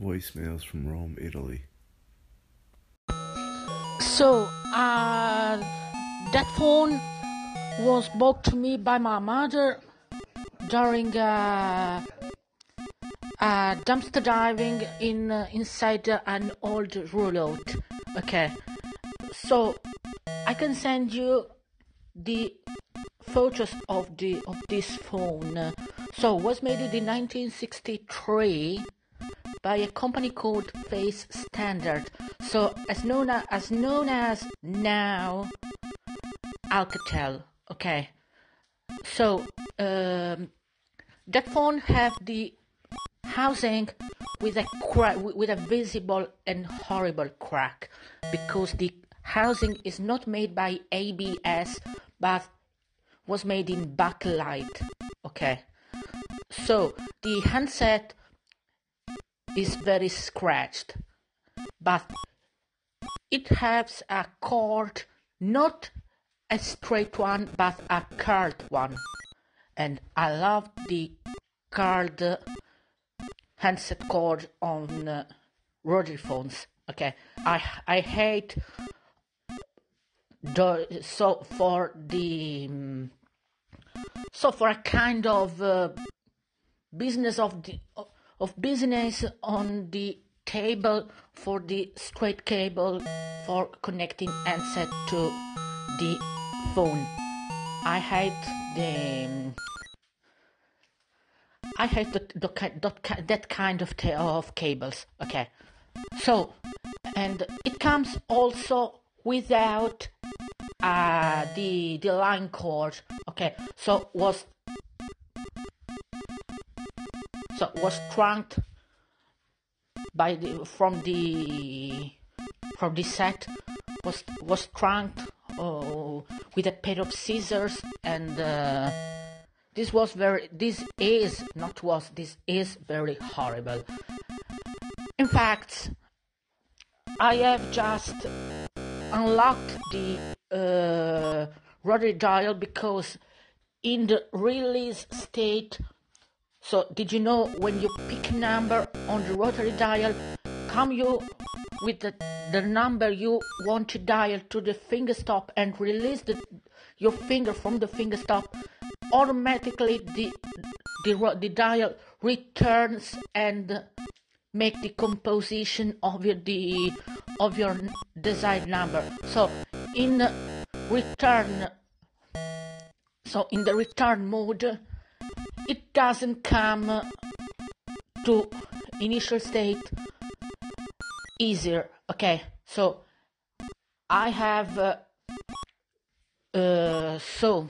Voicemails from Rome, Italy. So, uh, that phone was bought to me by my mother during uh, uh, dumpster diving in uh, inside uh, an old roulotte. Okay, so I can send you the photos of the of this phone. So, it was made in 1963 by a company called Face Standard. So as known as, as known as now Alcatel. Okay. So um, that phone have the housing with a crack, with a visible and horrible crack because the housing is not made by ABS but was made in bakelite. Okay. So the handset is very scratched, but it has a cord, not a straight one, but a curved one. And I love the curved handset cord on uh, rotary phones. Okay, I I hate the so for the um, so for a kind of uh, business of the of business on the table for the straight cable for connecting handset to the phone. I hate the I hate the, the, the, that kind of of cables. Okay, so and it comes also without uh, the the line cord. Okay, so was so was trunked by the from the from the set was was trunked uh, with a pair of scissors and uh, this was very this is not was this is very horrible. In fact i have just unlocked the uh, rotary dial because in the release state so did you know when you pick a number on the rotary dial, come you with the, the number you want to dial to the finger stop and release the, your finger from the finger stop, automatically the, the, the dial returns and make the composition of your the of your desired number. So in return so in the return mode it doesn't come to initial state easier okay? So i have uh, uh, so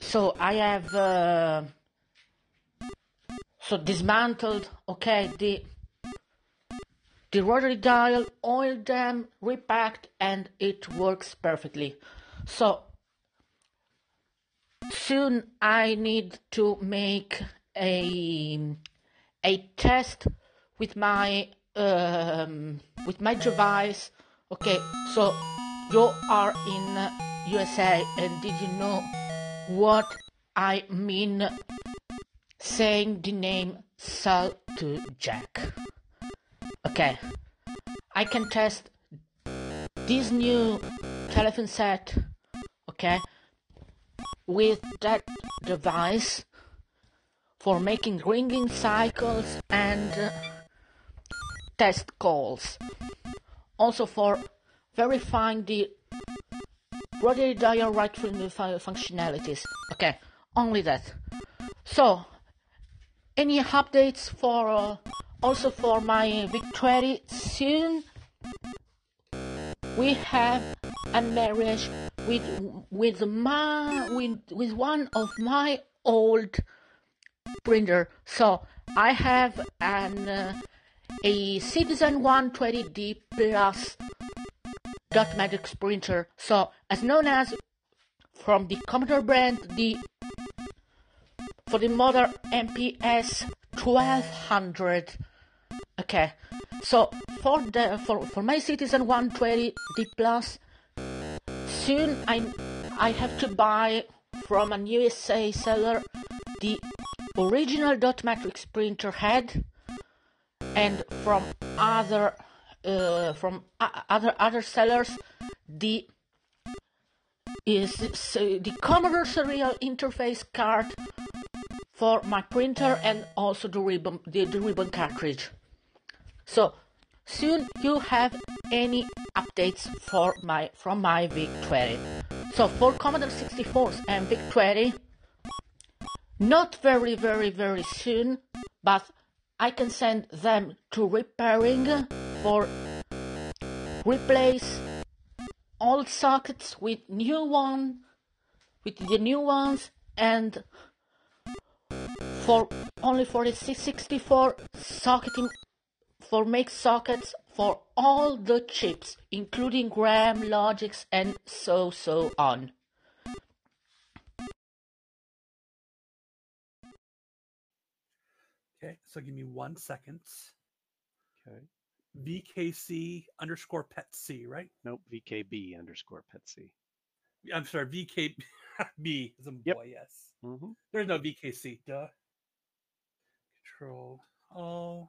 so i have uh, so dismantled okay the the rotary dial oiled them repacked and it works perfectly. So soon I need to make a a test with my um, with my device. Okay, so you are in USA, and did you know what I mean saying the name Sal to Jack? Okay, I can test this new telephone set. Okay, with that device for making ringing cycles and uh, test calls. Also for verifying the rotary dial right functionalities. Okay, only that. So, any updates for uh, also for my VIC-20 soon? We have a marriage with with my with with one of my old printer. So I have an uh, a Citizen 120D Plus dot matrix printer. So as known as from the Commodore brand, the for the model MPS 1200. Okay, so for the for for my Citizen 120D Plus soon I I have to buy from a USA seller the original dot matrix printer head and from other uh, from other other sellers the is so the Commodore Serial Interface card for my printer and also the ribbon the, the ribbon cartridge. So soon you have any updates for my from my VIC-20. So for Commodore 64 and VIC-20, not very very very soon, but I can send them to repairing for replace old sockets with new one with the new ones and for only for the 64 socketing for make sockets for all the chips including ram logics and so so on Okay, so give me one second. Okay. VKC underscore pet C, right? Nope. VKB underscore pet C. I'm sorry, VKB is a Yep. boy, yes. Mm-hmm. There's no VKC, duh. Control O,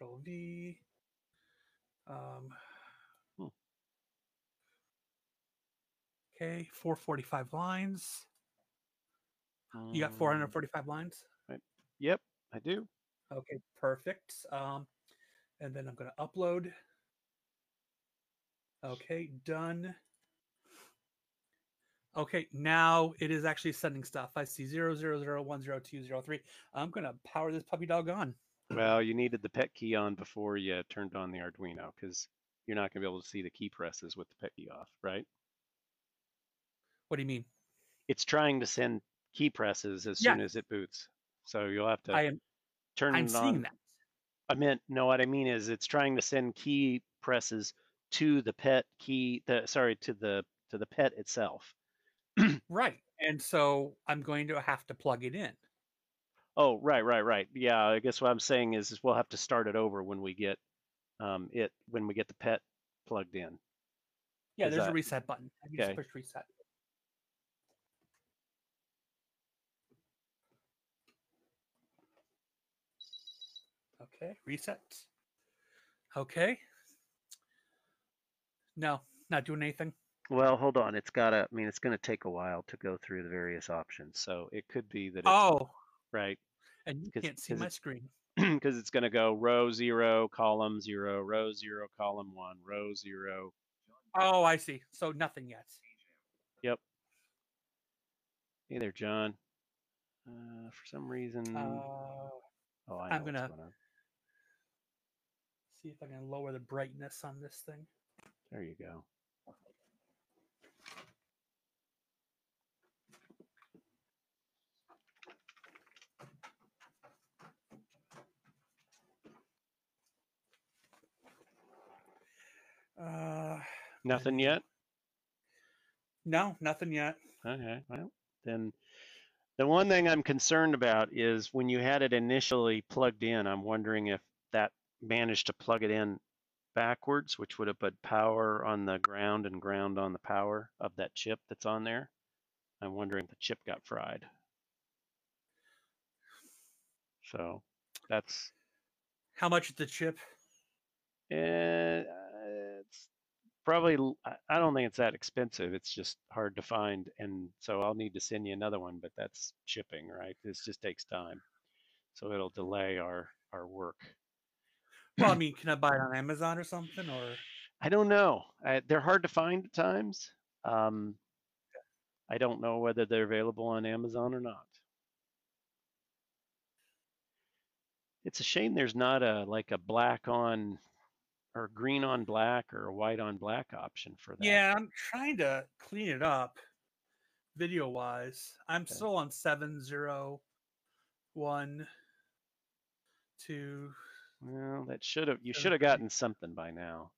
Control V. Um, Hmm. okay, 445 lines. You got Mm, 445 lines? Yep, I do. Okay, perfect. Um, and then I'm going to upload. Okay, done. Okay, now it is actually sending stuff. I see 000100203. I'm going to power this puppy dog on. Well, you needed the pet key on before you turned on the Arduino because you're not going to be able to see the key presses with the pet key off, right? What do you mean? It's trying to send key presses as Yeah. soon as it boots. So you'll have to I am turn I'm it seeing on. that. I meant no. What I mean is, it's trying to send key presses to the pet key. The sorry to the to the pet itself. Right. And so I'm going to have to plug it in. Oh, right, right, right. Yeah, I guess what I'm saying is, is we'll have to start it over when we get um, it when we get the pet plugged in. Yeah, Is there's a reset button. I can just okay. push reset. Okay, reset. Okay. No, not doing anything. Well, hold on. It's gotta. I mean, it's going to take a while to go through the various options. So it could be that it's Oh, right and you can't see my screen. because it's going to go row zero, column zero, row zero, column one, row zero. Oh, I see. So nothing yet. Yep. Hey there, John. Uh, for some reason, Uh, oh, I I'm gonna- going see if I can lower the brightness on this thing. There you go. Uh, Nothing yet. no, nothing yet. Okay, well, then the one thing I'm concerned about is when you had it initially plugged in, I'm wondering if that managed to plug it in backwards, which would have put power on the ground and ground on the power of that chip that's on there. I'm wondering if the chip got fried. So that's How much is the chip? uh, probably I don't think it's that expensive. It's just hard to find, and so I'll need to send you another one. But that's shipping, right? This just takes time, so it'll delay our our work. Well, I mean, can I buy it on Amazon or something? Or I don't know. I, they're hard to find at times. Um, I don't know whether they're available on Amazon or not. It's a shame there's not a like a black on or green on black or a white on black option for that. yeah, I'm trying to clean it up video wise. I'm Okay. still on seven zero one two. Well, that should have you should have gotten something by now.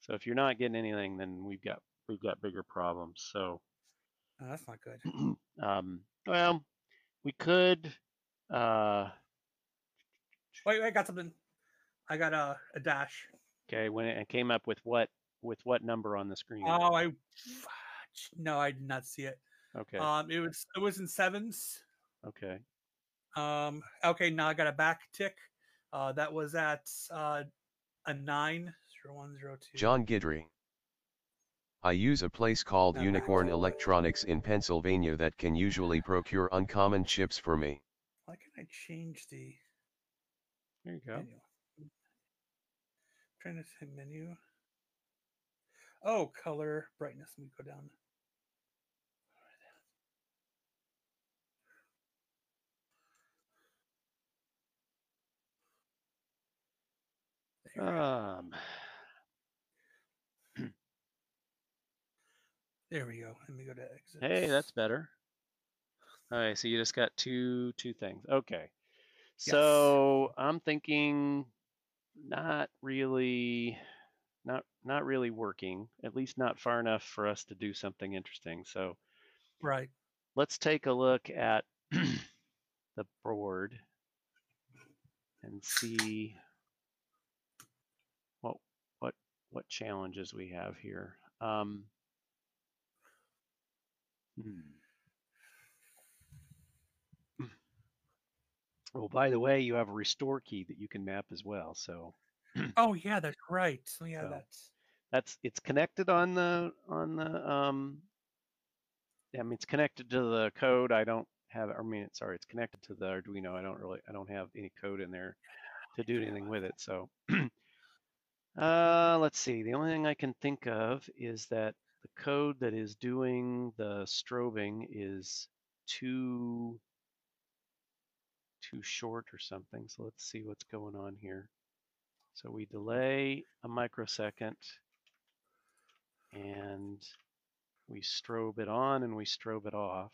So if you're not getting anything, then we've got we've got bigger problems. So Oh, that's not good. um, well, we could uh, Wait, wait, I got something. I got a, a dash. Okay when it came up with what with what number on the screen? Oh, I no, I did not see it. okay, Um, it was it was in sevens. okay. Um, okay, now I got a back tick. Uh, that was at uh, a nine zero one zero two. John Guidry. I use a place called No. Unicorn Electronics in Pennsylvania that can usually procure uncommon chips for me. Why can I change the There you go. menu? Trying to say menu. Oh, color brightness. Let me go down. There we go. Um, There we go. Let me go to exit. hey, that's better. All right, so you just got two two things. Okay. Yes. So I'm thinking not really not not really working, at least not far enough for us to do something interesting. So right. let's take a look at the board and see what what what challenges we have here. Um, hmm. Oh, by the way, you have a restore key that you can map as well. So Oh yeah, that's right. Yeah, So- that's that's it's connected on the on the um I mean it's connected to the code. I don't have I mean sorry, it's connected to the Arduino. I don't really I don't have any code in there to do anything with it. So uh let's see. The only thing I can think of is that the code that is doing the strobing is too too short or something. So let's see what's going on here. So we delay a microsecond and we strobe it on and we strobe it off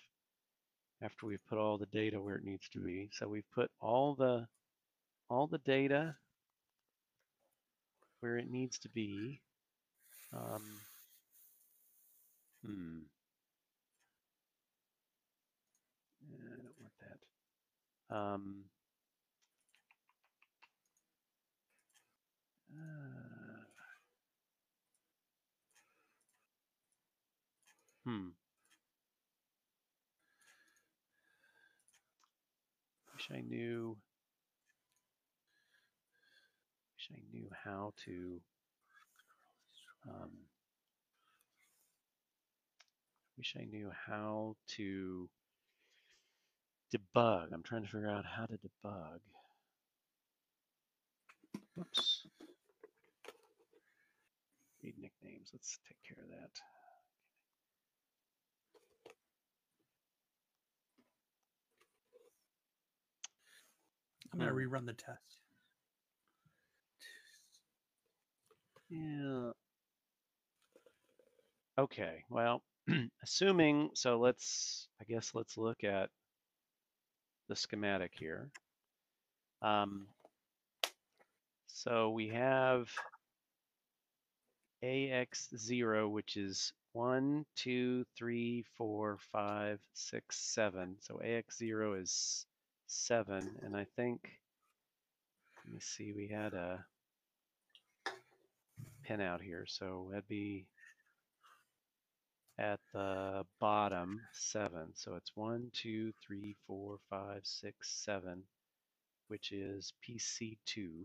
after we've put all the data where it needs to be. So we've put all the all the data where it needs to be. Um, hmm. Yeah, I don't want that. Um, uh, Hmm. Wish I knew. Wish I knew how to. Um, wish I knew how to debug. I'm trying to figure out how to debug. Read nicknames. Let's take care of that. I'm gonna Hmm. rerun the test. Yeah. Okay, well, assuming, so let's, I guess let's look at the schematic here. Um, so we have AX0, which is one, two, three, four, five, six, seven. So AX0 is seven, and I think, let me see, we had a pin out here. So that'd be at the bottom seven. So it's one, two, three, four, five, six, seven, which is PC2.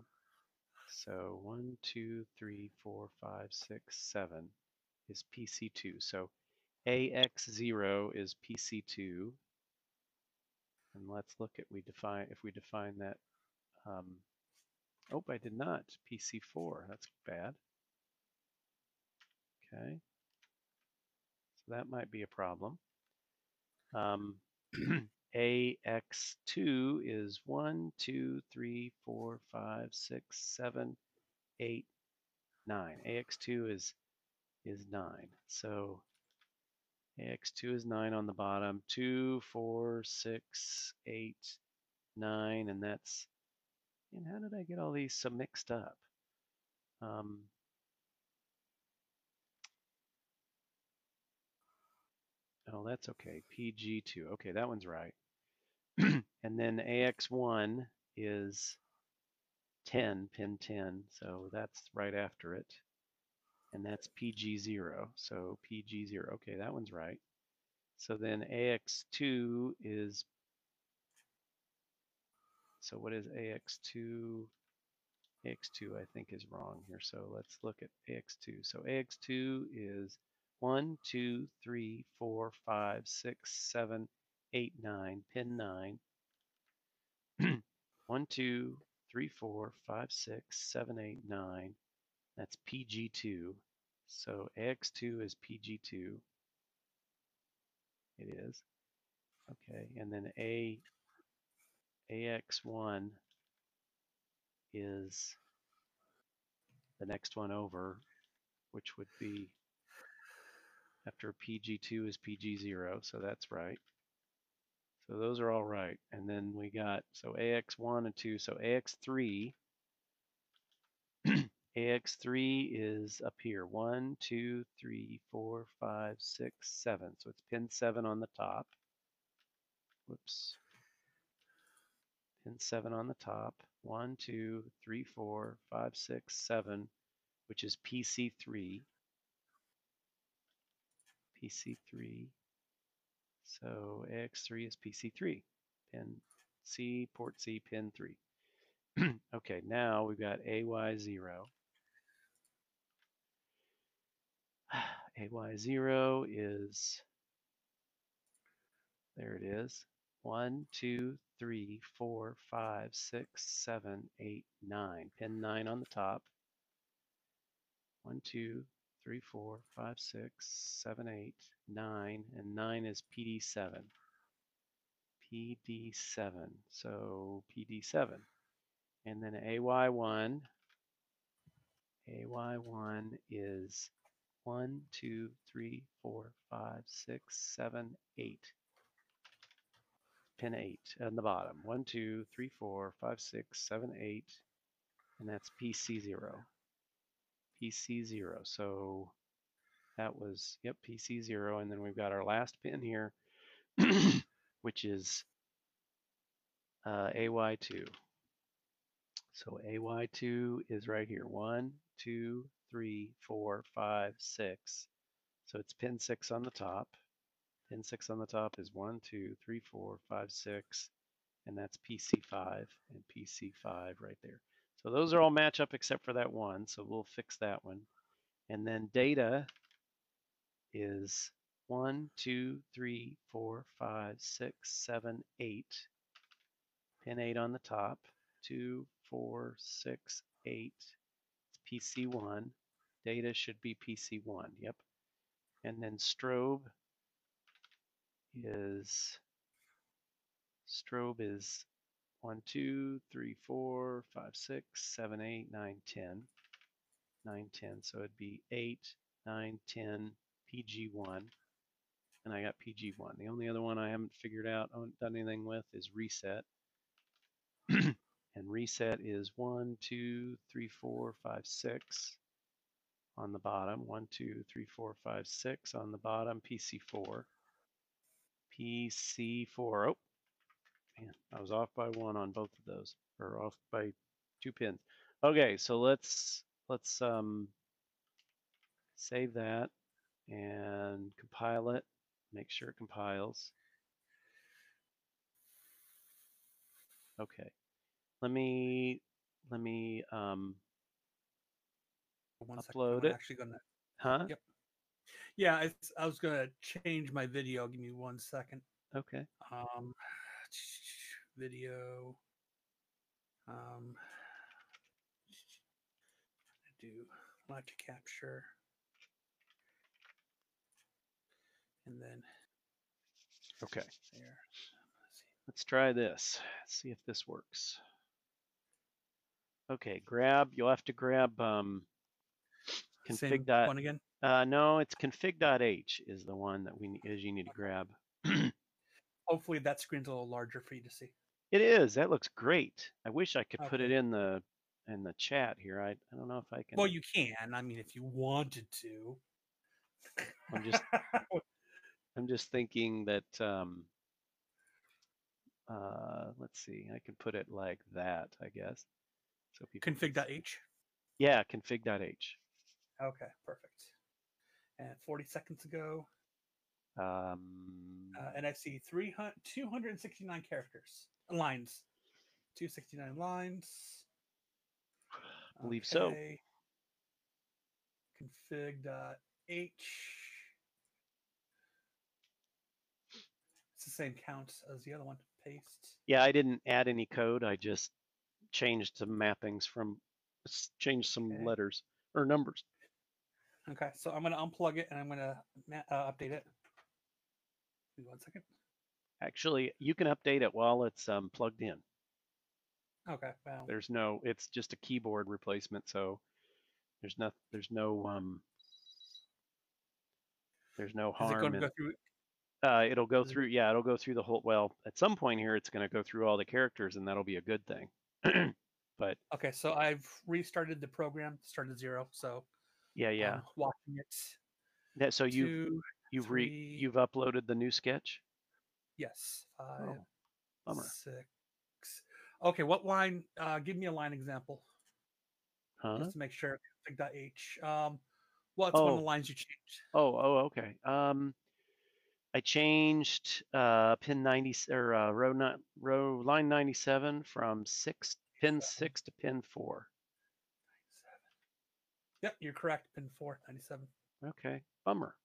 So one, two, three, four, five, six, seven is PC2. So AX0 is PC2. And let's look at we define if we define that. Um, oh, I did not. PC4. That's bad. Okay. That might be a problem. Um, AX2 is 1, 2, 3, 4, 5, 6, 7, 8, 9. AX2 is is 9. So AX2 is 9 on the bottom. 2, 4, 6, 8, 9, and that's and how did I get all these so mixed up? Um, Oh, that's okay. PG2. Okay, that one's right. and then AX1 is 10, pin 10. So that's right after it. And that's PG0. So PG0. Okay, that one's right. So then AX2 is So what is AX2? AX2 I think is wrong here. So let's look at AX2. So AX2 is 1, 2, 3, 4, 5, 6, 7, 8, 9, pin 9. 1, 2, 3, 4, 5, 6, 7, 8, 9. That's PG2. So AX2 is PG2. It is. Okay, and then A AX1 is the next one over, which would be after PG2 is PG0, so that's right. So those are all right. And then we got, so AX1 and 2, so AX3, AX3 is up here, 1, 2, 3, 4, 5, 6, 7. So it's pin 7 on the top. Whoops. Pin 7 on the top. 1, 2, 3, 4, 5, 6, 7, which is PC3. PC3. So AX3 is PC3. Pin C, port C, pin 3. okay, now we've got AY0. AY0 is, there it is, 1, 2, 3, 4, 5, 6, 7, 8, 9. Pin 9 on the top. 1, 2, 3, 4, 5, 6, 7, 8, 9, and 9 is PD7. PD7, so PD7. And then AY1, AY1 is 1, 2, 3, 4, 5, 6, 7, 8. Pin 8 on the bottom. 1, 2, 3, 4, 5, 6, 7, 8. And that's PC0. PC0. So that was, yep, PC0. And then we've got our last pin here, which is uh, AY2. So AY2 is right here. One, two, three, four, five, six. So it's pin six on the top. Pin six on the top is one, two, three, four, five, six, and that's PC5 and PC5 right there. So those are all match up except for that one. So we'll fix that one. And then data is one, two, three, four, five, six, seven, eight. Pin eight on the top. Two, four, six, eight. It's PC1. Data should be PC1. Yep. And then strobe is strobe is 1, 2, 3, 4, 5, 6, 7, 8, 9, 10. 9, 10. So it'd be 8, 9, 10, PG1. And I got PG1. The only other one I haven't figured out, I haven't done anything with, is reset. and reset is 1, 2, 3, 4, 5, 6 on the bottom. 1, 2, 3, 4, 5, 6 on the bottom. PC4. PC4. Oh, man, I was off by one on both of those, or off by two pins. Okay, so let's let's um, save that and compile it. Make sure it compiles. Okay, let me let me um, One second, Upload I'm it. Actually gonna. huh? Yep. Yeah, it's, I was gonna change my video. Give me one second. Okay. Um, video. Um, do like to capture, and then Okay. there. Let's see. Let's try this. See if this works. Okay, grab. You'll have to grab um, Same config dot. one again. Uh, no, it's config.h is the one that we is you need to grab. Hopefully that screen's a little larger for you to see. It is. That looks great. I wish I could put it in the in the chat here. I I don't know if I can. Well, you can. I mean, if you wanted to. I'm just I'm just thinking that um uh let's see. I can put it like that, I guess. So people config.h. Yeah, config.h. Okay, perfect. And 40 seconds ago, Um uh, and I see 300, 269 characters, lines. 269 lines. Believe so. Okay. Config dot H. It's the same count as the other one. Paste. Yeah, I didn't add any code. I just changed some mappings from, changed some Okay. letters or numbers. Okay, so I'm gonna unplug it and I'm gonna uh, update it. Give me one second. Actually, you can update it while it's um, plugged in. Okay, well, There's no, it's just a keyboard replacement, so there's no, there's no, um, there's no is it harm going to in go through? Uh, it'll go through, yeah, it'll go through the whole, well, at some point here, it's gonna go through all the characters and that'll be a good thing. But Okay, so I've restarted the program, started zero. So yeah, yeah. I'm watching it. That, so two, you've re, three- you've uploaded the new sketch? yes, five, Oh, bummer. six. Okay, what line? Uh, give me a line example Huh? just to make sure. Config dot H. Um, what's one of Oh. the lines you changed? Oh, oh, okay. Um, I changed, uh, pin ninety, or, uh, row not, row, line ninety-seven from six, pin six to pin four. Yep, you're correct. Pin four ninety seven. Okay, bummer.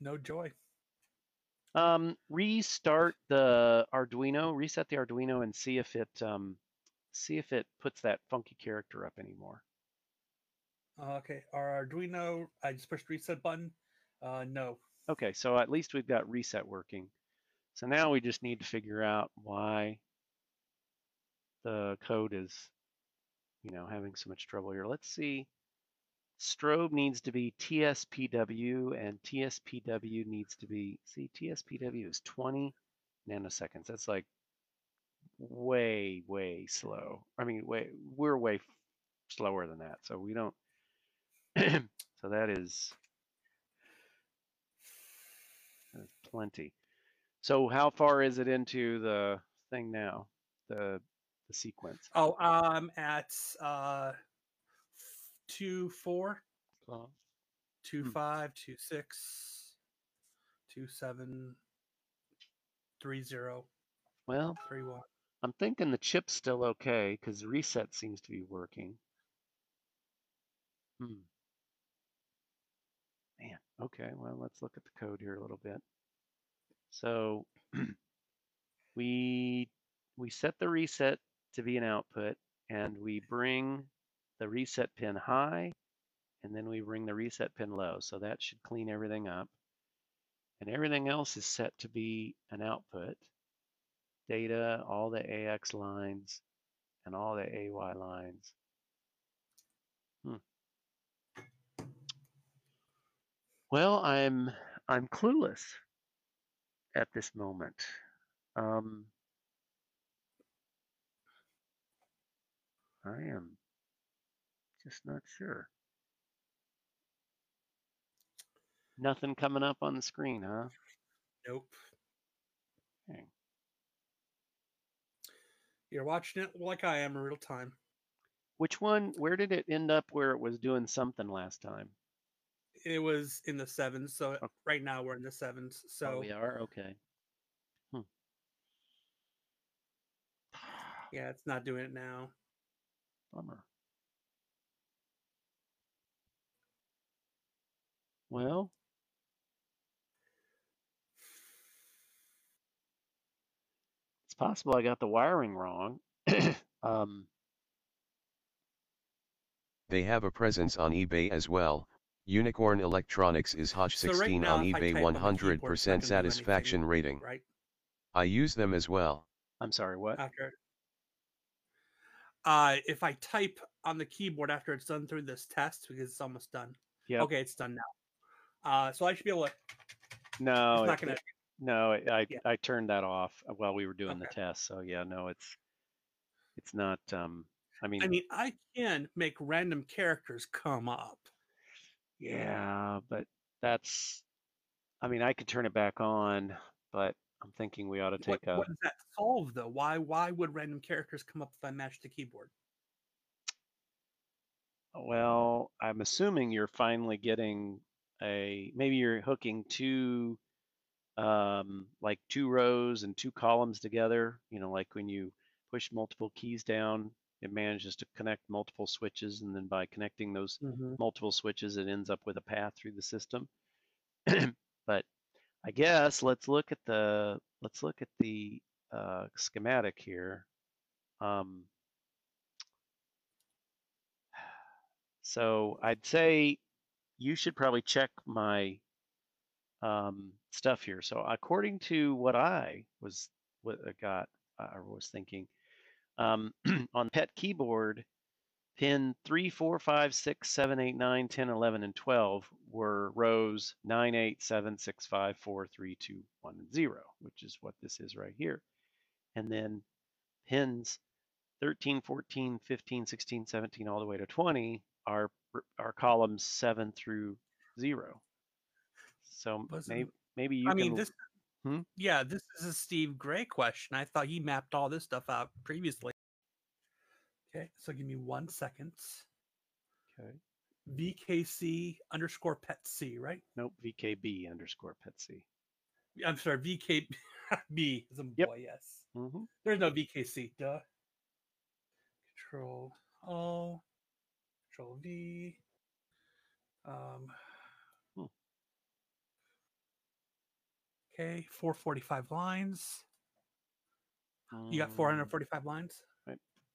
No joy. Um, restart the Arduino, reset the Arduino and see if it, um, see if it puts that funky character up anymore. Uh, okay, our Arduino. I just pushed reset button. Uh, no. Okay, so at least we've got reset working. So now we just need to figure out why the code is, you know, having so much trouble here. Let's see. Strobe needs to be TSPW and TSPW needs to be, see, TSPW is 20 nanoseconds. That's like way, way slow. I mean, way, we're way slower than that. So we don't, so that is, that's plenty. So how far is it into the thing now? The the sequence. Oh, I'm at uh, two four, Well, two Hmm. five, two six, two seven, three zero, Well, three one. I'm thinking the chip's still okay because reset seems to be working. Hmm. Man, okay. Well, let's look at the code here a little bit. So we we set the reset to be an output, and we bring the reset pin high, and then we bring the reset pin low. So that should clean everything up. And everything else is set to be an output. Data, all the AX lines, and all the AY lines. Hmm. Well, I'm I'm clueless at this moment. Um, I am just not sure. Nothing coming up on the screen, huh? Nope. Dang. You're watching it like I am in real time. Which one? Where did it end up where it was doing something last time? It was in the sevens, so Okay. right now we're in the sevens. oh, So we are? Okay. Hmm. yeah, it's not doing it now. Bummer. Well, it's possible I got the wiring wrong. um, They have a presence on eBay as well. Unicorn Electronics is Hodge So right 16 now, on eBay type on the keyboard, it's not 100% gonna anything, satisfaction rating. Right I use them as well. I'm sorry, what? after. Uh, if I type on the keyboard after it's done through this test because it's almost done. Yep. Okay, it's done now. Uh, so I should be able to. No, it's not it- gonna. no, I I, Yeah. I turned that off while we were doing the test. So yeah, no, it's it's not. Um, I mean, I mean, I can make random characters come up. yeah, but that's. I mean, I could turn it back on, but I'm thinking we ought to What, take a. what does that solve though? Why why would random characters come up if I match the keyboard? Well, I'm assuming you're finally getting a maybe you're hooking two um like two rows and two columns together, you know, like when you push multiple keys down, it manages to connect multiple switches, and then by connecting those multiple switches, it ends up with a path through the system. but I guess let's look at the let's look at the uh, schematic here. Um, so I'd say you should probably check my um, stuff here. So according to what I was what I got or was thinking um, on PET keyboard, pin 3, 4, 5, 6, 7, 8, 9, 10, 11, and 12 were rows 9, 8, 7, 6, 5, 4, 3, 2, 1, and 0, which is what this is right here. And then pins 13, 14, 15, 16, 17, all the way to 20 are, are columns 7 through 0. So maybe, maybe you I can... mean, this. Hmm? Yeah, this is a Steve Gray question. I thought he mapped all this stuff out previously. Okay, so give me one second. Okay. VKC underscore pet C, right? Nope, VKB underscore pet C. I'm sorry, VKB is a Yep. boy, yes. Mm-hmm. There's no VKC, duh. Control O, Control V. Um, Hmm. Okay, 445 lines. You got Mm, 445 lines?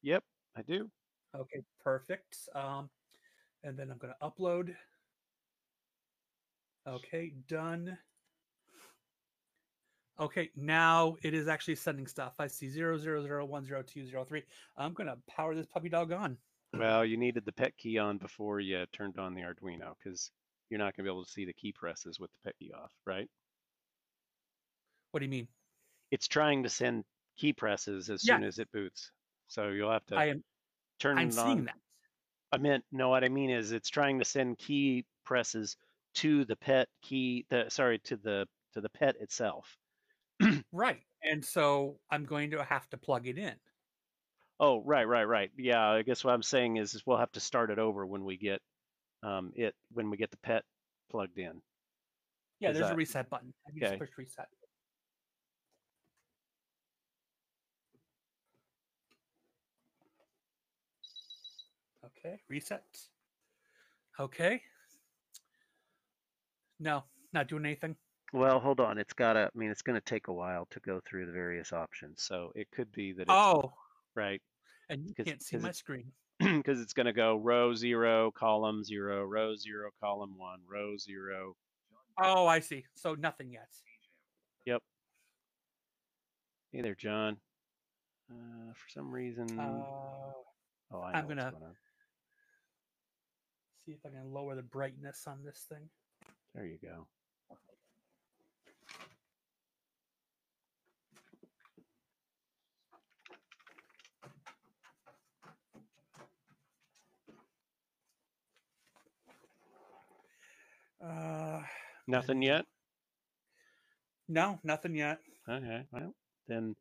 Yep, I do. Okay, perfect. Um, and then I'm going to upload. Okay, done. Okay, now it is actually sending stuff. I see 000102003. I'm going to power this puppy dog on. Well, you needed the pet key on before you turned on the Arduino because you're not going to be able to see the key presses with the pet key off, right? What do you mean? It's trying to send key presses as Yeah. soon as it boots. So you'll have to I am turn I'm it seeing on. that. I meant no. What I mean is, it's trying to send key presses to the pet key. The sorry to the to the pet itself. Right. And so I'm going to have to plug it in. Oh, right, right, right. Yeah, I guess what I'm saying is, is we'll have to start it over when we get um, it when we get the pet plugged in. Yeah, Is there's a reset button. I can just okay. push reset. Okay, reset. Okay. No, not doing anything. Well, hold on. It's gotta. I mean, it's going to take a while to go through the various options. So it could be that it's Oh, right and you can't see my screen. because it's going to go row zero, column zero, row zero, column one, row zero. Oh, I see. So nothing yet. Yep. Hey there, John. Uh, for some reason, Uh, oh, I I'm gonna- going see if I can lower the brightness on this thing. There you go. Nothing yet. no, nothing yet. Okay. Well, then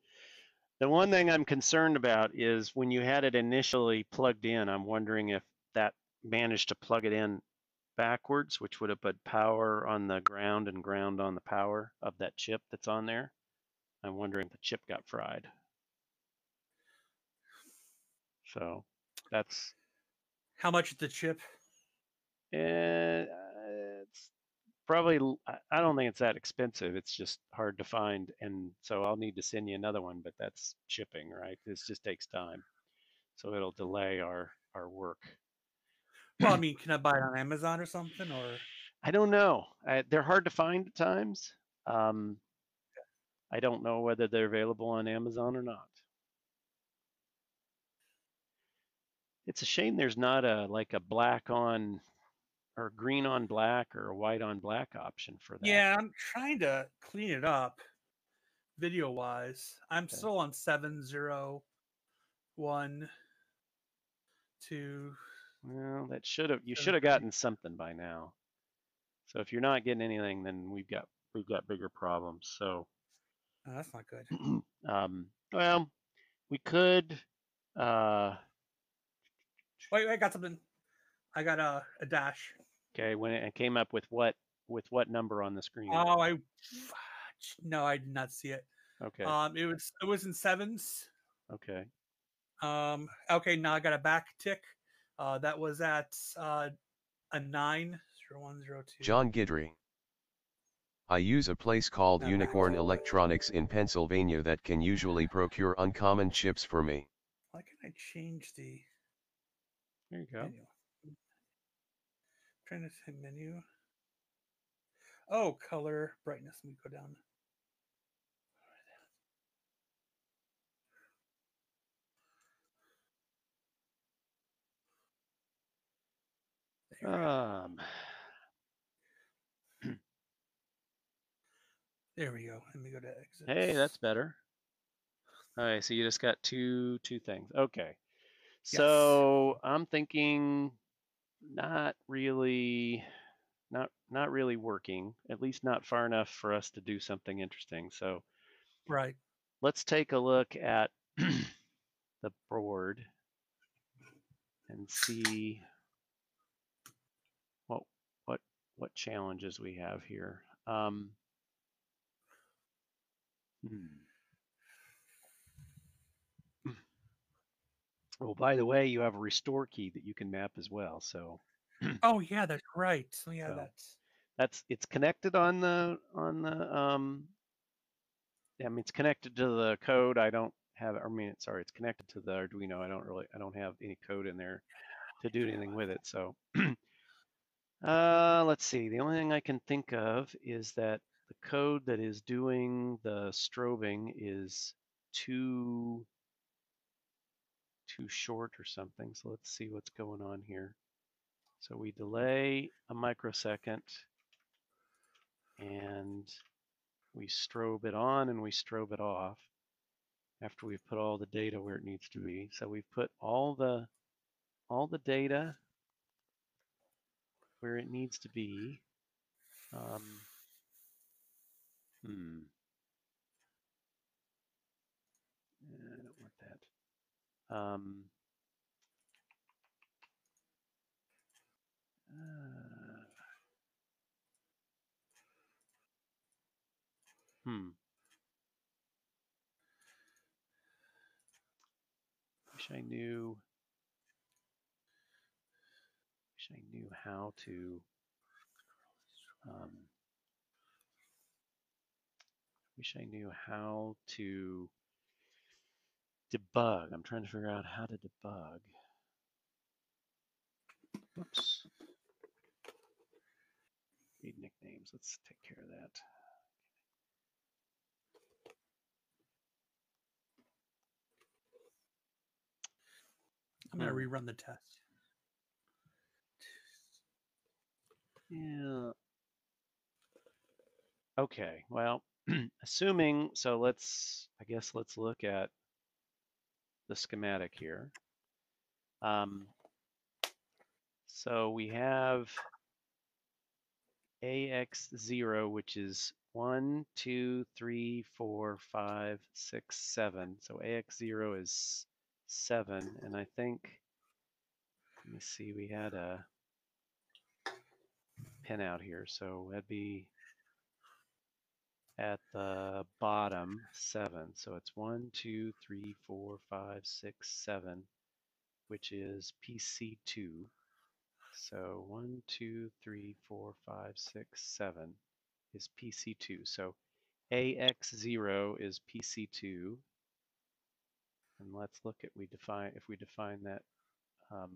the one thing I'm concerned about is when you had it initially plugged in, I'm wondering if that managed to plug it in backwards, which would have put power on the ground and ground on the power of that chip that's on there. I'm wondering if the chip got fried. So that's How much is the chip? uh, probably I don't think it's that expensive. It's just hard to find, and so I'll need to send you another one. But that's shipping, right? This just takes time, so it'll delay our our work. Well, I mean, can I buy it on Amazon or something? Or I don't know. I, they're hard to find at times. Um, I don't know whether they're available on Amazon or not. It's a shame there's not a like a black on or green on black or a white on black option for that. yeah, I'm trying to clean it up video wise. I'm Okay. still on seven zero one two. Well, that should have you should have gotten something by now. So if you're not getting anything, then we've got we've got bigger problems. So Oh, that's not good. um, well, we could uh, Wait, wait, I got something. I got a, a dash. Okay when it came up with what with what number on the screen? Oh, I no, I did not see it. okay Um, it was it was in sevens. okay Um, okay, now I got a back tick. Uh, that was at uh, a nine zero one zero two. John Guidry. I use a place called No. Unicorn Electronics in Pennsylvania that can usually procure uncommon chips for me. Why can I change the There you go. menu? Trying to say menu. Oh, color brightness. Let me go down. There we go. Um, There we go. Let me go to exit. hey, that's better. All right, so you just got two two things. Okay. Yes. So I'm thinking not really not not really working, at least not far enough for us to do something interesting. So right. let's take a look at the board and see what what what challenges we have here. Um, hmm. Oh, by the way, you have a restore key that you can map as well. So Oh yeah, that's right. Yeah, So- that's that's it's connected on the on the um I mean it's connected to the code. I don't have I mean sorry, it's connected to the Arduino. I don't really I don't have any code in there to do anything with it. So uh let's see. The only thing I can think of is that the code that is doing the strobing is too too short or something. So let's see what's going on here. So we delay a microsecond and we strobe it on and we strobe it off after we've put all the data where it needs to be. So we've put all the all the data where it needs to be. Um, hmm. Yeah, I don't want that. Um, uh, hmm. Wish I knew. Wish I knew how to. Um, wish I knew how to debug. I'm trying to figure out how to debug. Whoops. Read nicknames. Let's take care of that. I'm gonna Hmm. rerun the test. Yeah. Okay, well, assuming, so let's, I guess let's look at the schematic here. Um, so we have AX0, which is one, two, three, four, five, six, seven. So AX0 is seven, and I think, let me see, we had a pin out here. So that'd be at the bottom seven. So it's one, two, three, four, five, six, seven, which is PC2. So one, two, three, four, five, six, seven is PC2. So AX0 is PC2. And let's look at we define if we define that. Um,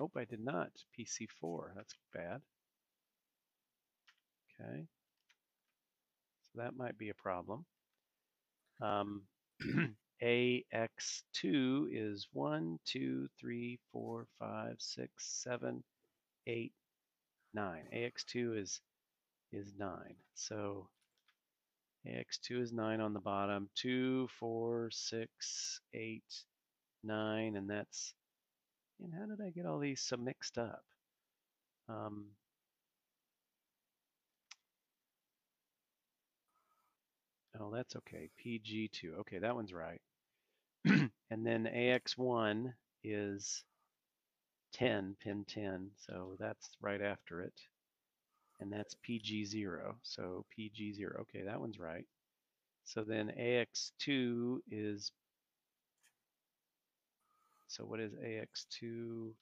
oh, I did not. PC4. That's bad. Okay. That might be a problem. Um, AX2 is 1, 2, 3, 4, 5, 6, 7, 8, 9. AX2 is is 9. So AX2 is 9 on the bottom. 2, 4, 6, 8, 9, and that's and how did I get all these so mixed up? Um, Oh, that's okay. PG2. Okay, that one's right. and then AX1 is 10, pin 10. So that's right after it. And that's PG0. So PG0. Okay, that one's right. So then AX2 is So what is AX2?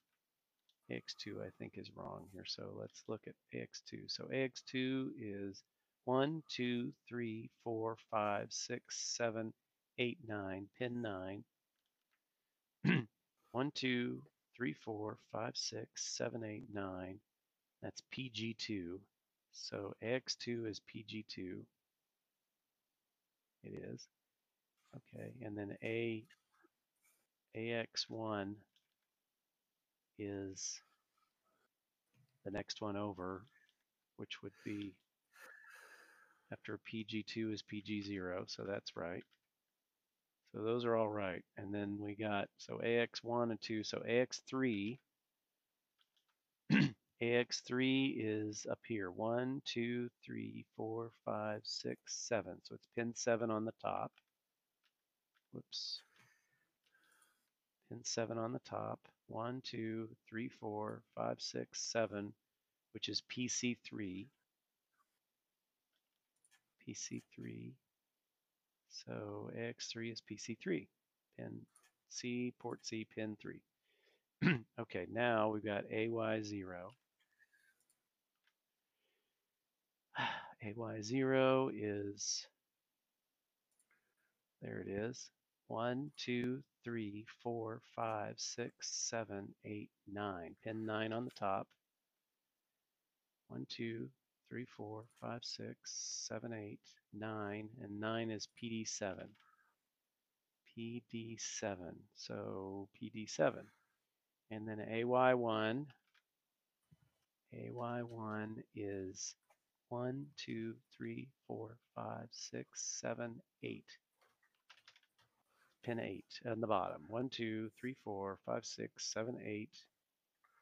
AX2 I think is wrong here. So let's look at AX2. So AX2 is 1, 2, 3, 4, 5, 6, 7, 8, 9, pin 9. 1, 2, 3, 4, 5, 6, 7, 8, 9. That's PG2. So AX2 is PG2. It is. Okay, and then A AX1 is the next one over, which would be after PG2 is PG0, so that's right. So those are all right. And then we got, so AX1 and 2, so AX3, AX3 is up here, 1, 2, 3, 4, 5, 6, 7. So it's pin 7 on the top. Whoops. Pin 7 on the top. 1, 2, 3, 4, 5, 6, 7, which is PC3. PC3. So AX3 is PC3. Pin C, port C, pin 3. okay, now we've got AY0. AY0 is, there it is, 1, 2, 3, 4, 5, 6, 7, 8, 9. Pin 9 on the top. 1, 2, 3, 4, 5, 6, 7, 8, 9, and 9 is PD7. PD7, so PD7. And then AY1, AY1 is 1, 2, 3, 4, 5, 6, 7, 8. Pin 8 on the bottom. 1, 2, 3, 4, 5, 6, 7, 8.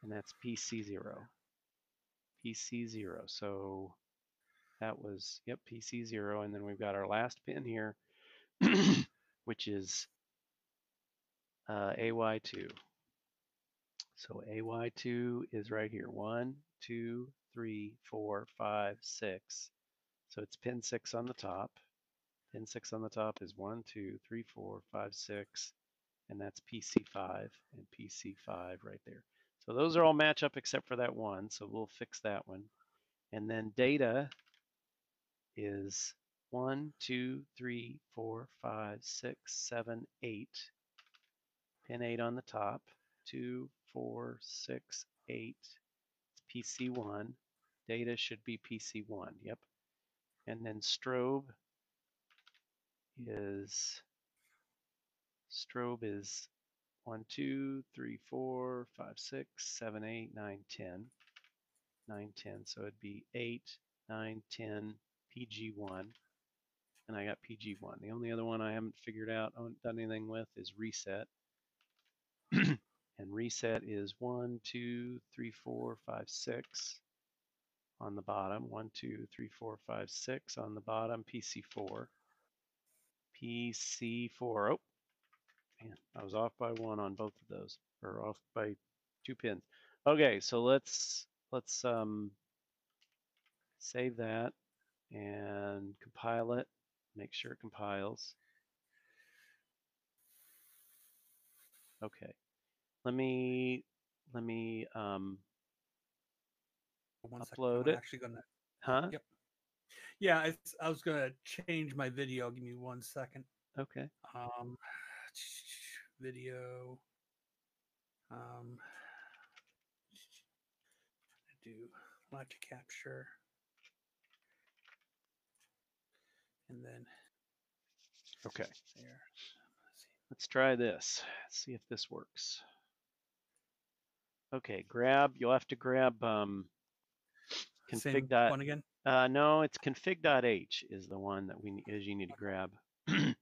And that's PC0. PC0. So that was, yep, PC0. And then we've got our last pin here, which is uh, AY2. So AY2 is right here. One, two, three, four, five, six. So it's pin six on the top. Pin six on the top is one, two, three, four, five, six, and that's PC5 and PC5 right there. So those are all match up except for that one. So we'll fix that one. And then data is one, two, three, four, five, six, seven, eight. Pin eight on the top. Two, four, six, eight. It's PC1. Data should be PC1. Yep. And then strobe is strobe is 1, 2, 3, 4, 5, 6, 7, 8, 9, 10. 9, 10. So it'd be 8, 9, 10, PG1. And I got PG1. The only other one I haven't figured out, I haven't done anything with is reset. and reset is 1, 2, 3, 4, 5, 6 on the bottom. 1, 2, 3, 4, 5, 6 on the bottom. PC4. PC4. Oh, man, I was off by one on both of those, or off by two pins. Okay, so let's let's um, save that and compile it. Make sure it compiles. Okay, let me let me um, One second, Upload I'm it. Actually gonna. huh? Yep. Yeah, it's, I was gonna change my video. Give me one second. Okay. Um, video. Um, do like to capture, and then Okay. there. Let's try this. See if this works. Okay, grab. You'll have to grab um, Same config dot. one again. Uh, no, it's config.h is the one that we is you need to grab.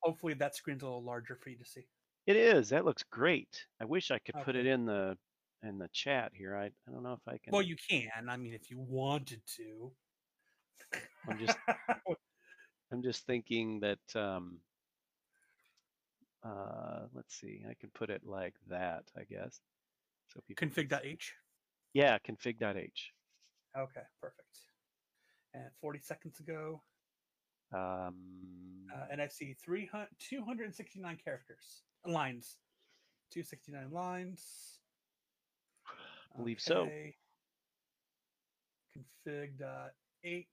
Hopefully that screen's a little larger for you to see. It is. That looks great. I wish I could put it in the in the chat here. I I don't know if I can. Well, you can. I mean, if you wanted to. I'm just I'm just thinking that um uh let's see. I can put it like that, I guess. So people config.h. Yeah, config.h. Okay, perfect. And 40 seconds ago, Um uh, and I see 300, 269 characters, lines. 269 lines. Believe so. Okay. Config dot H.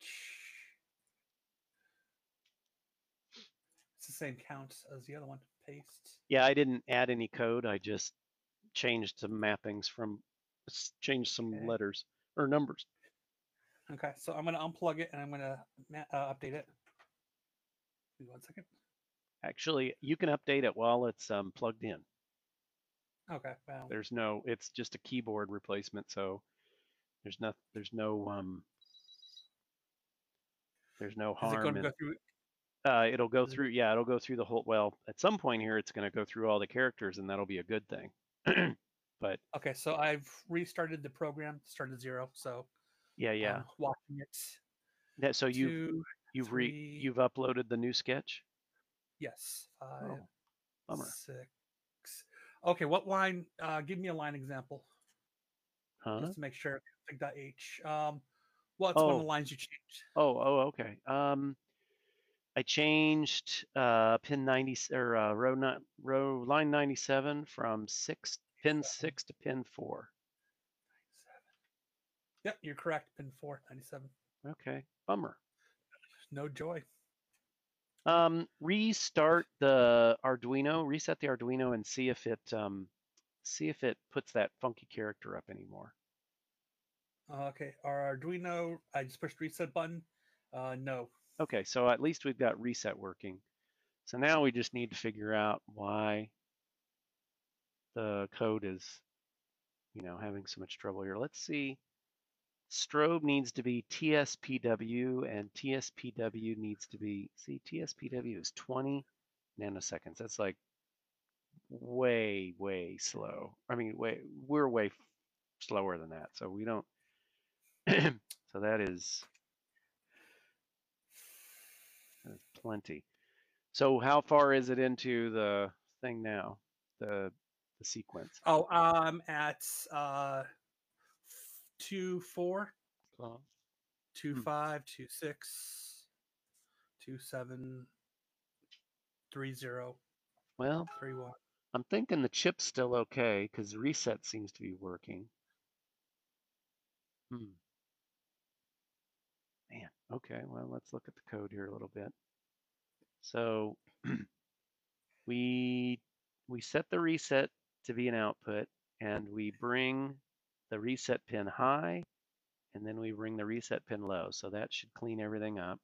It's the same count as the other one. Paste. Yeah, I didn't add any code. I just changed some mappings from, changed some Okay. letters or numbers. Okay, so I'm gonna unplug it and I'm gonna uh, update it. Give me one second. Actually, you can update it while it's um, plugged in. Okay, well, There's no, it's just a keyboard replacement, so there's no, there's no, um, there's no is it harm going to go through? Uh, it'll go through, yeah, it'll go through the whole, well, at some point here, it's gonna go through all the characters and that'll be a good thing. But, Okay, so I've restarted the program, started zero. So yeah, yeah. I'm watching it. That, so you've, you've re, you've uploaded the new sketch? Yes, five, Oh, bummer. six. Okay, what line? Uh, give me a line example Huh? just to make sure. H. Um, what's one of Oh. the lines you changed? Oh, oh, okay. Um, I changed, uh, pin ninety, or, uh, row not, row, line ninety-seven from six, pin six to pin four. Yep, you're correct. Pin four ninety seven. Okay, bummer. No joy. Um, restart the Arduino, reset the Arduino and see if it, um, see if it puts that funky character up anymore. Okay, our Arduino. I just pushed reset button. Uh, no. Okay, so at least we've got reset working. So now we just need to figure out why the code is, you know, having so much trouble here. Let's see. Strobe needs to be TSPW and TSPW needs to be, see, TSPW is 20 nanoseconds. That's like way, way slow. I mean, way, we're way slower than that. So we don't, so that is, that's plenty. So how far is it into the thing now? The the sequence. Oh, I'm at uh, two four, Well, two Hmm. five, two six, two seven, three zero, Well, three one. I'm thinking the chip's still okay because reset seems to be working. Hmm. Man, okay. Well, let's look at the code here a little bit. So we we set the reset to be an output, and we bring the reset pin high, and then we bring the reset pin low. So that should clean everything up.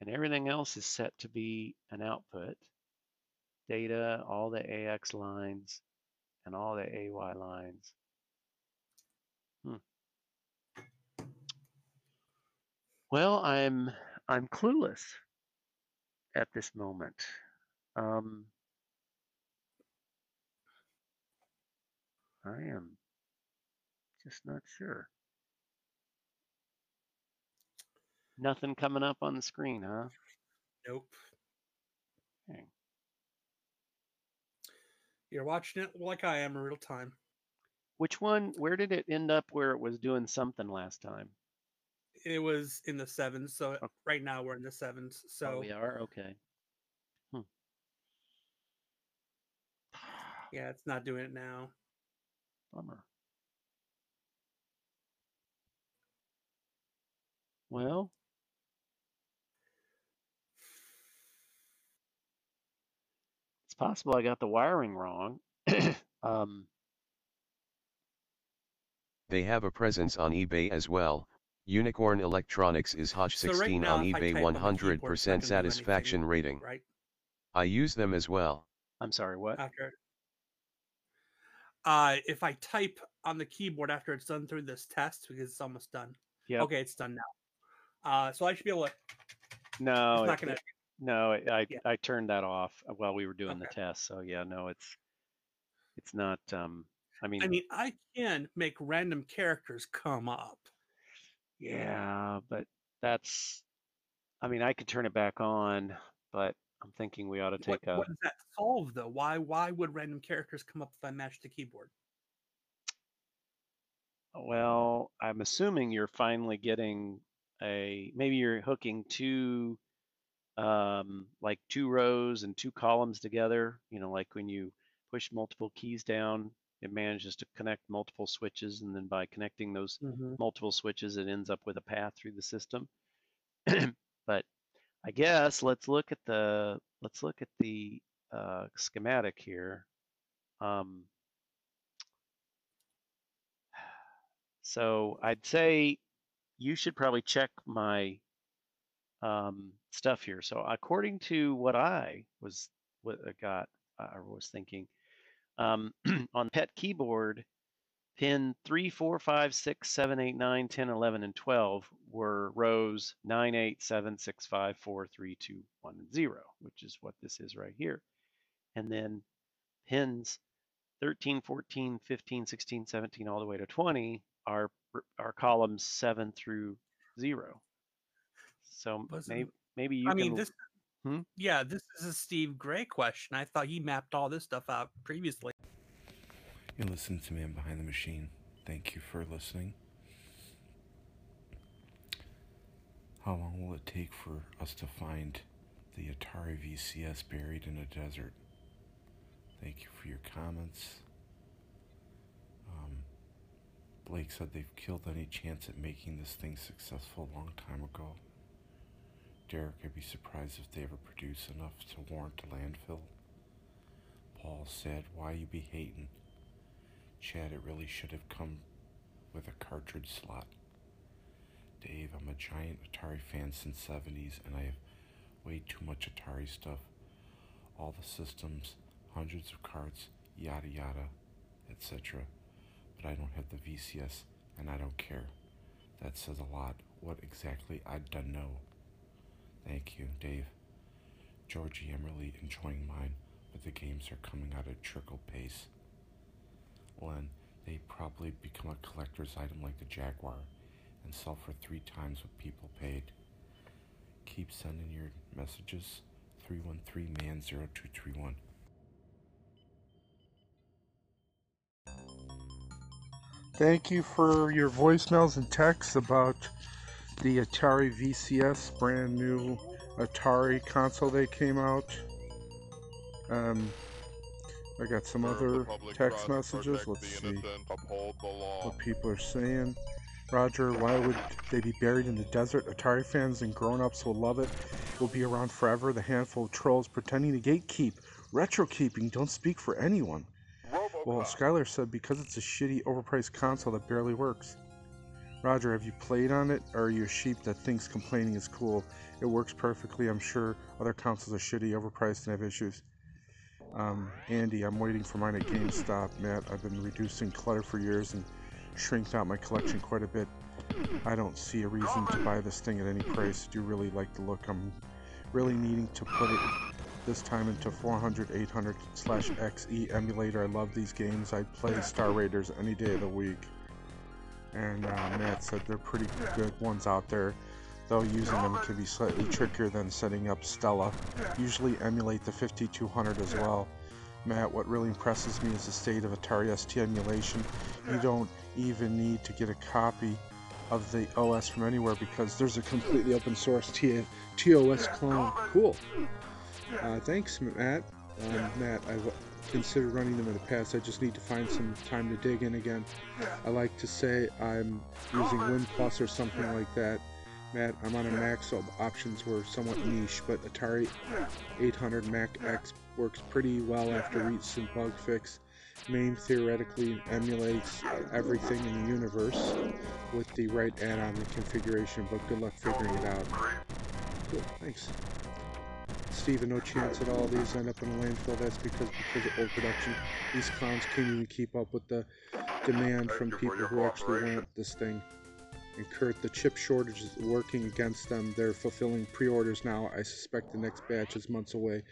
And everything else is set to be an output. Data, all the AX lines, and all the AY lines. Hmm. Well, I'm I'm clueless at this moment. Um, I am just not sure. Nothing coming up on the screen, huh? Nope. Dang. You're watching it like I am in real time. Which one? Where did it end up where it was doing something last time? It was in the sevens, so Okay. right now we're in the sevens. oh, So we are okay. Hmm. yeah, it's not doing it now. Bummer. Well, it's possible I got the wiring wrong. um, They have a presence on eBay as well. Unicorn Electronics is Hodge So right 16 now, on eBay type on the keyboard, it's not 100% gonna anything, satisfaction rating. Right I use them as well. I'm sorry, what? after. Uh, if I type on the keyboard after it's done through this test because it's almost done. Yep. Okay, it's done now. Uh, so I should be able to. No, it's not it- gonna. no, I I, Yeah. I turned that off while we were doing the test. So yeah, no, it's it's not. Um, I mean, I mean, I can make random characters come up. yeah, but that's. I mean, I could turn it back on, but I'm thinking we ought to What, take a. what does that solve though? Why why would random characters come up if I match the keyboard? Well, I'm assuming you're finally getting a maybe you're hooking two um like two rows and two columns together, you know, like when you push multiple keys down, it manages to connect multiple switches, and then by connecting those Mm-hmm. multiple switches, it ends up with a path through the system. but I guess let's look at the let's look at the uh, schematic here. Um, so I'd say you should probably check my um, stuff here. So according to what I was what I got or was thinking um, on pet keyboard, pin 3, 4, 5, 6, 7, 8, 9, 10, 11, and 12 were rows 9, 8, 7, 6, 5, 4, 3, 2, 1, and 0, which is what this is right here. And then pins 13, 14, 15, 16, 17, all the way to 20 are are columns 7 through 0. So Wasn't- maybe maybe you I mean, this. Hmm? Yeah, this is a Steve Gray question. I thought he mapped all this stuff out previously. You listen to Man Behind the Machine. Thank you for listening. How long will it take for us to find the Atari VCS buried in a desert? Thank you for your comments. Um, Blake said they've killed any chance at making this thing successful a long time ago. Derek, I'd be surprised if they ever produce enough to warrant a landfill. Paul said, Why you be hating? Chad, it really should have come with a cartridge slot. Dave, I'm a giant Atari fan since 70s and I have way too much Atari stuff. All the systems, hundreds of cards, yada yada, etc. But I don't have the VCS and I don't care. That says a lot. What exactly I don't know. Thank you, Dave. Georgie, I'm really enjoying mine, but the games are coming out at trickle pace. Len, they probably become a collector's item like the Jaguar and sell for three times what people paid. Keep sending your messages. 313 man 0231. Thank you for your voicemails and texts about the Atari VCS brand new Atari console they came out. Um, I got some other text messages. Let's see innocent, uphold the law. what people are saying. Roger, why would they be buried in the desert? Atari fans and grown-ups will love it. It will be around forever. The handful of trolls pretending to gatekeep, retro keeping, don't speak for anyone. Well, Skylar said because it's a shitty, overpriced console that barely works. Roger, have you played on it, or are you a sheep that thinks complaining is cool? It works perfectly. I'm sure other consoles are shitty, overpriced, and have issues. Um, Andy, I'm waiting for mine at GameStop. Matt, I've been reducing clutter for years and shrinked out my collection quite a bit. I don't see a reason to buy this thing at any price. Do you really like the look? I'm really needing to put it this time into 400, 800 slash XE emulator. I love these games. I'd play Star Raiders any day of the week. And uh, Matt said they're pretty good ones out there, though using them can be slightly trickier than setting up Stella. Usually emulate the 5200 as well. Matt, what really impresses me is the state of Atari ST emulation. You don't even need to get a copy of the OS from anywhere because there's a completely open source TOS clone. Cool. Uh, thanks, Matt. Um, Matt, I've considered running them in the past. I just need to find some time to dig in again. I like to say I'm using WinPlus or something like that. Matt, I'm on a Mac, so options were somewhat niche, but Atari 800 Mac X works pretty well after recent bug fix. MAME theoretically emulates everything in the universe with the right add-on configuration, but good luck figuring it out. Cool, thanks. Steven, no chance at all these end up in a landfill. That's because because of overproduction. These clowns can't even keep up with the demand from people who actually want this thing. And Kurt, the chip shortage is working against them. They're fulfilling pre-orders now. I suspect the next batch is months away.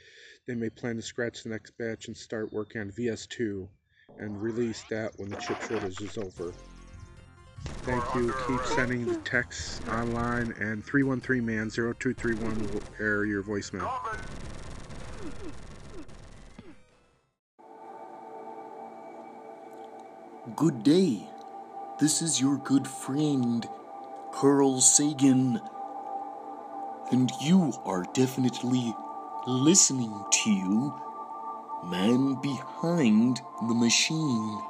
They may plan to scratch the next batch and start working on VS2 and release that when the chip shortage is over. Thank you. Keep sending the texts online and 313 man 0231 will air your voicemail. Good day. This is your good friend, Carl Sagan. And you are definitely listening to man behind the machine.